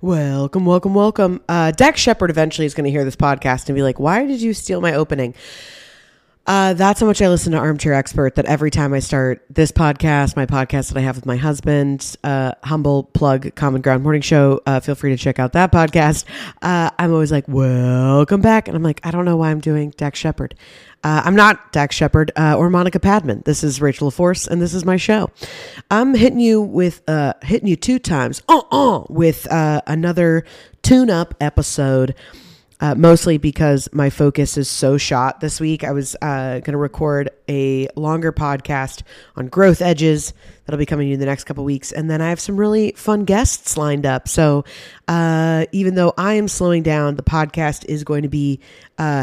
Welcome, welcome, welcome. Uh, Dax Shepard eventually is going to hear this podcast and be like, why did you steal my opening? Uh, that's how much I listen to Armchair Expert. That every time I start this podcast, my podcast that I have with my husband, uh, humble plug, Common Ground Morning Show. Uh, feel free to check out that podcast. Uh, I'm always like, "Welcome back," and I'm like, I don't know why I'm doing Dax Shepard. Uh, I'm not Dax Shepard uh, or Monica Padman. This is Rachel LaForce, and this is my show. I'm hitting you with uh, hitting you two times, uh, uh, with uh, another tune-up episode uh, mostly because my focus is so shot this week. I was uh, going to record a longer podcast on growth edges that'll be coming in the next couple weeks, and then I have some really fun guests lined up. So even though I am slowing down, the podcast is going to be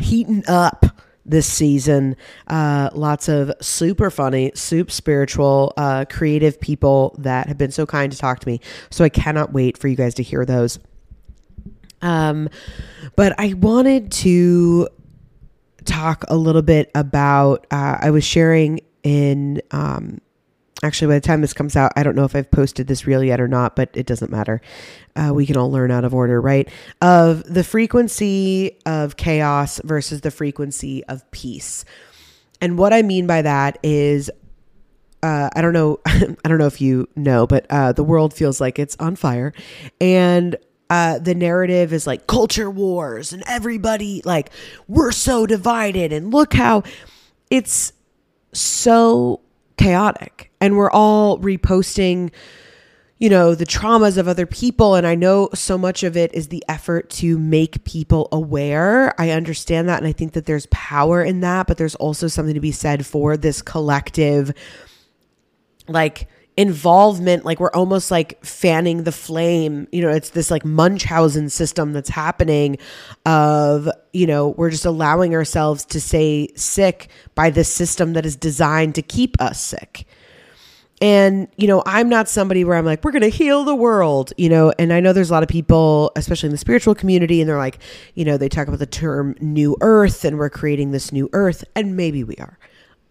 heating up this season. Uh, lots of super funny, super spiritual, uh, creative people that have been so kind to talk to me. So I cannot wait for you guys to hear those. Um, but I wanted to talk a little bit about. Uh, I was sharing in. Um, actually, by the time this comes out, I don't know if I've posted this reel yet or not, but it doesn't matter. Uh, we can all learn out of order, right? Of the frequency of chaos versus the frequency of peace. And what I mean by that is uh, I don't know. I don't know if you know, but uh, the world feels like it's on fire, and uh, the narrative is like culture wars and everybody like we're so divided and look how it's so chaotic. And we're all reposting you know the traumas of other people. And i know so much of it is the effort to make people aware. I understand that. And i think that there's power in that. But there's also something to be said for this collective like involvement like we're almost like fanning the flame. You know it's this like munchausen system that's happening of you know we're just allowing ourselves to stay sick by this system that is designed to keep us sick. And you know i'm not somebody where i'm like we're going to heal the world you know? And i know there's a lot of people especially in the spiritual community and they're like you know they talk about the term new earth and we're creating this new earth and maybe we are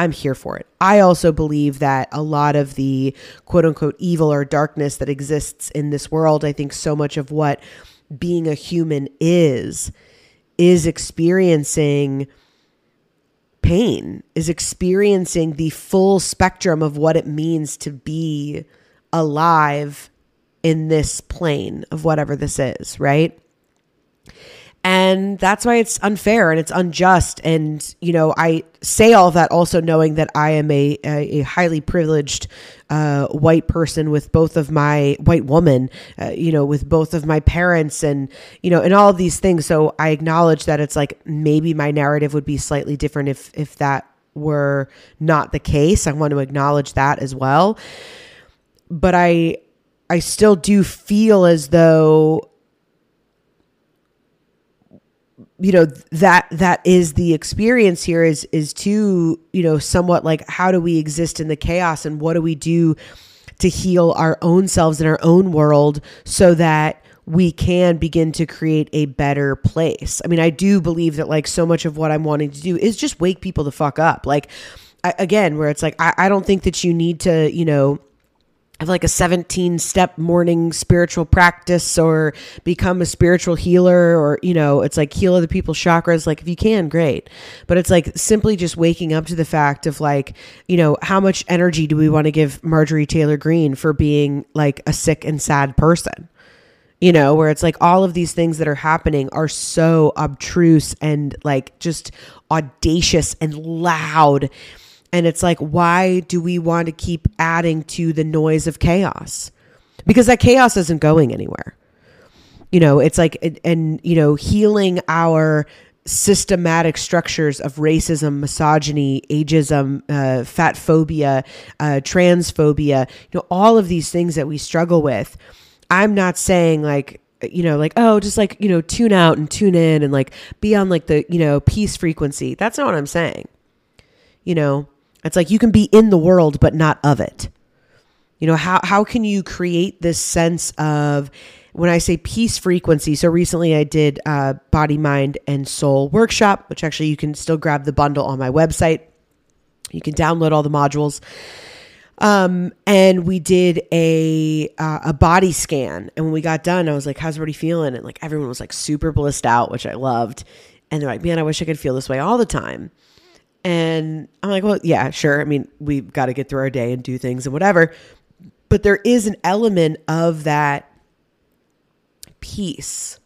I'm here for it. I also believe that a lot of the quote unquote evil or darkness that exists in this world, I think so much of what being a human is, is experiencing pain, is experiencing the full spectrum of what it means to be alive in this plane of whatever this is, right? And that's why it's unfair and it's unjust. And, you know, I say all that also knowing that I am a, a, a highly privileged uh, white person with both of my white woman, uh, you know, with both of my parents and, you know, and all these things. So I acknowledge that it's like maybe my narrative would be slightly different if, if that were not the case. I want to acknowledge that as well. But I, I still do feel as though you know that that is the experience here is is to you know somewhat like how do we exist in the chaos and what do we do to heal our own selves in our own world so that we can begin to create a better place. I mean, I do believe that like so much of what I'm wanting to do is just wake people the fuck up. Like I, again, where it's like I, I don't think that you need to, you know, have like a 17 step morning spiritual practice or become a spiritual healer or you know it's like heal other people's chakras like if you can great. But it's like simply just waking up to the fact of like you know how much energy do we want to give marjorie taylor greene for being like a sick and sad person? You know where it's like all of these things that are happening are so obtruse and like just audacious and loud and it's like, why do we want to keep adding to the noise of chaos? Because that chaos isn't going anywhere. You know, it's like, and, you know, healing our systematic structures of racism, misogyny, ageism, uh, fat phobia, uh, transphobia, you know, all of these things that we struggle with. I'm not saying like, you know, like, oh, just like, you know, tune out and tune in and like be on like the, you know, peace frequency. That's not what I'm saying. You know, it's like you can be in the world, but not of it. You know, how, how can you create this sense of, when I say peace frequency, so recently I did a body, mind, and soul workshop, which actually you can still grab the bundle on my website. You can download all the modules. Um, and we did a uh, a body scan, and when we got done, I was like, "How's everybody feeling?" And like everyone was like super blissed out, which I loved. And they're like, "Man, I wish I could feel this way all the time." And I'm like, "Well, yeah, sure. I mean, we've got to get through our day and do things and whatever." But there is an element of that peace,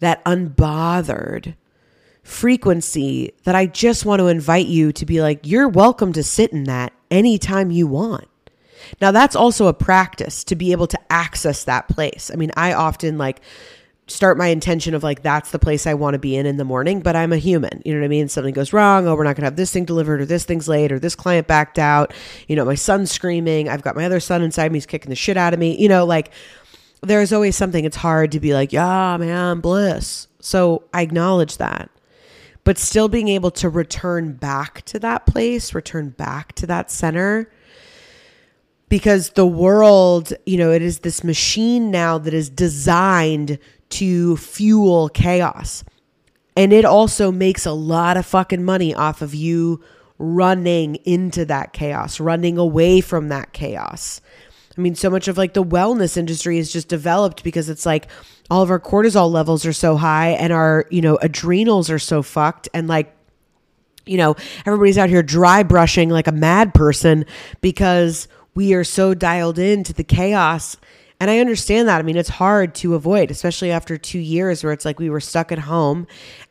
that unbothered frequency that I just want to invite you to be like, you're welcome to sit in that anytime you want. Now, that's also a practice to be able to access that place. I mean, I often like start my intention of like, that's the place I want to be in in the morning, but I'm a human. You know what I mean? Something goes wrong. Oh, we're not going to have this thing delivered, or this thing's late, or this client backed out. You know, my son's screaming. I've got my other son inside me. He's kicking the shit out of me. You know, like, there's always something. It's hard to be like, yeah, man, bliss. So I acknowledge that but still being able to return back to that place, return back to that center. Because the world, you know, it is this machine now that is designed to fuel chaos. And it also makes a lot of fucking money off of you running into that chaos, running away from that chaos. I mean, so much of like the wellness industry is just developed because it's like, all of our cortisol levels are so high and our, you know, adrenals are so fucked and like you know, everybody's out here dry brushing like a mad person because we are so dialed into the chaos. And I understand that. I mean, it's hard to avoid, especially after two years where it's like we were stuck at home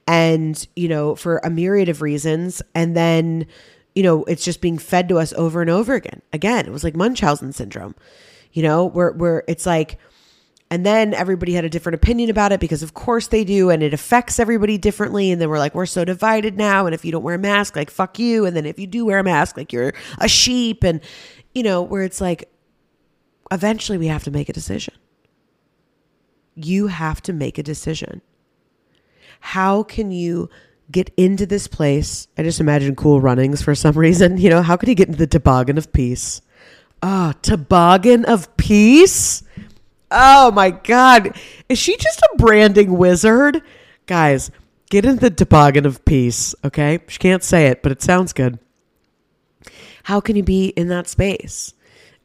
and, you know, for a myriad of reasons. And then, you know, it's just being fed to us over and over again. Again, it was like Munchausen syndrome, you know, where, where it's like, and then everybody had a different opinion about it because, of course, they do. And it affects everybody differently. And then we're like, we're so divided now. And if you don't wear a mask, like, fuck you. And then if you do wear a mask, like, you're a sheep. And, you know, where it's like, eventually we have to make a decision. You have to make a decision. How can you get into this place? I just imagine cool runnings for some reason. You know, how can you get into the toboggan of peace? Ah, oh, toboggan of peace? Oh my God. Is she just a branding wizard? Guys, get into the toboggan of peace, okay? She can't say it, but it sounds good. How can you be in that space?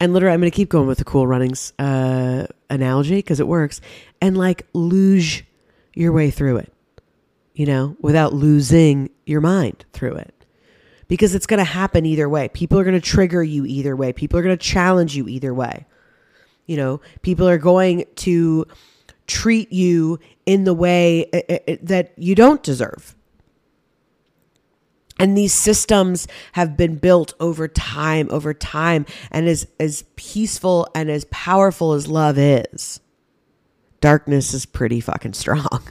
And literally, I'm going to keep going with the cool runnings uh, analogy because it works. And like, luge your way through it, you know, without losing your mind through it. Because it's going to happen either way. People are going to trigger you either way. People are going to challenge you either way. You know, people are going to treat you in the way eh, eh, eh, that you don't deserve. And these systems have been built over time, over time. And as, as peaceful and as powerful as love is, darkness is pretty fucking strong.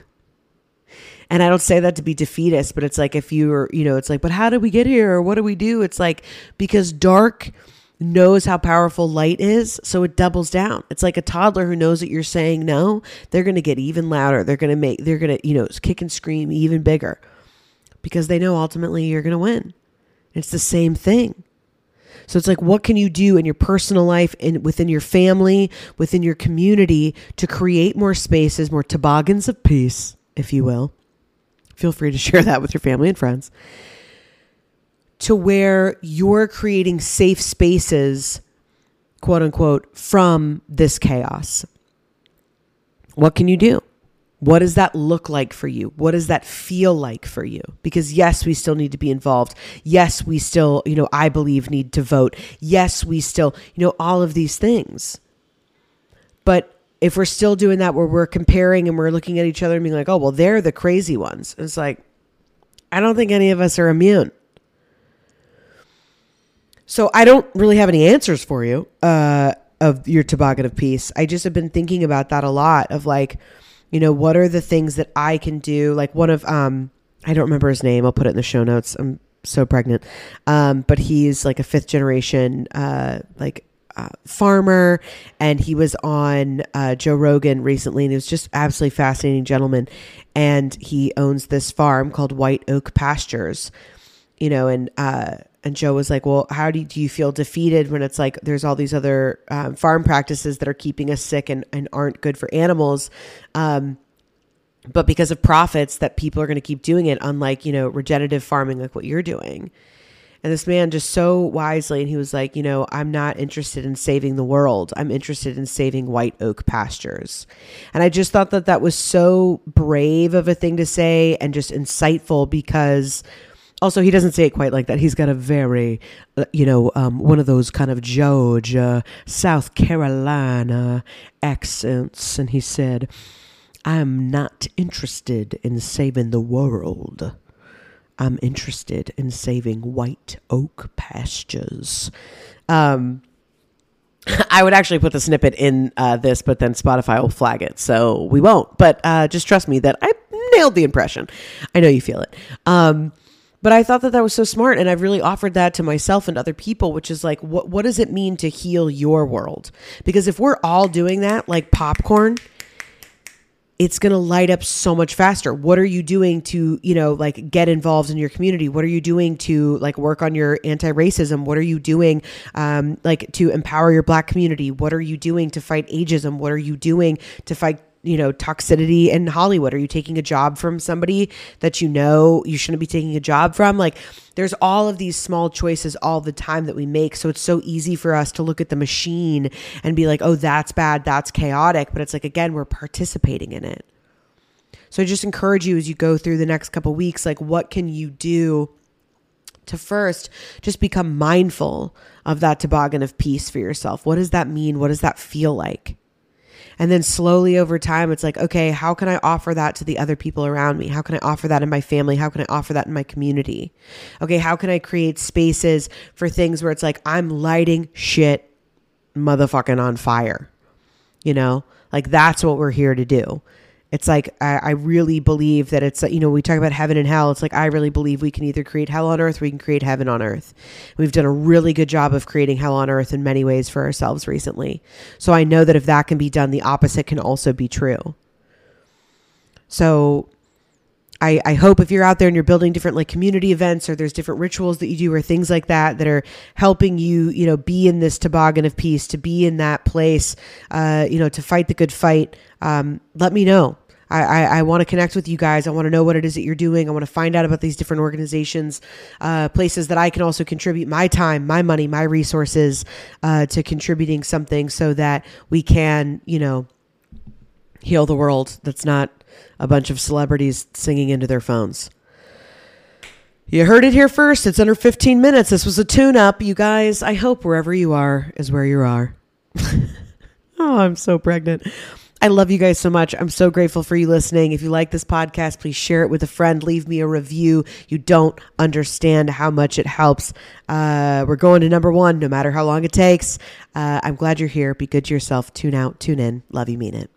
And I don't say that to be defeatist, but it's like if you're, you know, it's like, but how did we get here? Or what do we do? It's like because dark knows how powerful light is, so it doubles down. It's like a toddler who knows that you're saying no, they're going to get even louder. They're going to make they're going to, you know, kick and scream even bigger because they know ultimately you're going to win. It's the same thing. So it's like what can you do in your personal life and within your family, within your community to create more spaces, more toboggans of peace, if you will. Feel free to share that with your family and friends to where you're creating safe spaces, quote unquote, from this chaos. What can you do? What does that look like for you? What does that feel like for you? Because yes, we still need to be involved. Yes, we still, you know, I believe need to vote. Yes, we still, you know, all of these things. But if we're still doing that where we're comparing and we're looking at each other and being like, oh, well, they're the crazy ones. It's like, I don't think any of us are immune. So I don't really have any answers for you uh, of your toboggan of peace. I just have been thinking about that a lot of like, you know, what are the things that I can do? Like one of, um, I don't remember his name. I'll put it in the show notes. I'm so pregnant. Um, but he's like a fifth generation, uh, like uh, farmer, and he was on uh, Joe Rogan recently, and he was just absolutely fascinating gentleman. And he owns this farm called White Oak Pastures, you know, and uh, and Joe was like, "Well, how do you, do you feel defeated when it's like there's all these other um, farm practices that are keeping us sick and, and aren't good for animals, um, but because of profits that people are going to keep doing it, unlike you know regenerative farming like what you're doing." And this man just so wisely, and he was like, you know, I'm not interested in saving the world. I'm interested in saving white oak pastures. And I just thought that that was so brave of a thing to say and just insightful because also he doesn't say it quite like that. He's got a very, uh, you know, um, one of those kind of Georgia, South Carolina accents. And he said, I'm not interested in saving the world. I'm interested in saving white oak pastures. Um, I would actually put the snippet in uh, this, but then Spotify will flag it, so we won't. But uh, just trust me that I nailed the impression. I know you feel it. Um, but I thought that that was so smart, and I've really offered that to myself and other people, which is like, what what does it mean to heal your world? Because if we're all doing that, like popcorn, it's going to light up so much faster. What are you doing to, you know, like get involved in your community? What are you doing to like work on your anti-racism? What are you doing um, like to empower your black community? What are you doing to fight ageism? What are you doing to fight you know, toxicity in Hollywood? Are you taking a job from somebody that you know you shouldn't be taking a job from? Like, there's all of these small choices all the time that we make. So it's so easy for us to look at the machine and be like, oh, that's bad, that's chaotic. But it's like, again, we're participating in it. So I just encourage you as you go through the next couple weeks, like, what can you do? to first just become mindful of that toboggan of peace for yourself. What does that mean? What does that feel like? And then slowly over time, it's like, okay, how can I offer that to the other people around me? How can I offer that in my family? How can I offer that in my community? Okay, how can I create spaces for things where it's like, I'm lighting shit motherfucking on fire? You know, like that's what we're here to do. It's like I, I, really believe that it's you know we talk about heaven and hell. It's like I really believe we can either create hell on earth we can create heaven on earth. We've done a really good job of creating hell on earth in many ways for ourselves recently. So I know that if that can be done, the opposite can also be true. So I, I hope if you're out there and you're building different like community events or there's different rituals that you do or things like that that are helping you, you know, be in this toboggan of peace, to be in that place, uh, you know, to fight the good fight, um, let me know. I, I, I want to connect with you guys. I want to know what it is that you're doing. I want to find out about these different organizations, uh, places that I can also contribute my time, my money, my resources uh, to contributing something so that we can, you know, heal the world that's not a bunch of celebrities singing into their phones. You heard it here first. It's under 15 minutes. This was a tune up. You guys, I hope wherever you are is where you are. oh, I'm so pregnant. I love you guys so much. I'm so grateful for you listening. If you like this podcast, please share it with a friend. Leave me a review. You don't understand how much it helps. Uh, we're going to number one, no matter how long it takes. Uh, I'm glad you're here. Be good to yourself. Tune out, tune in. Love you, mean it.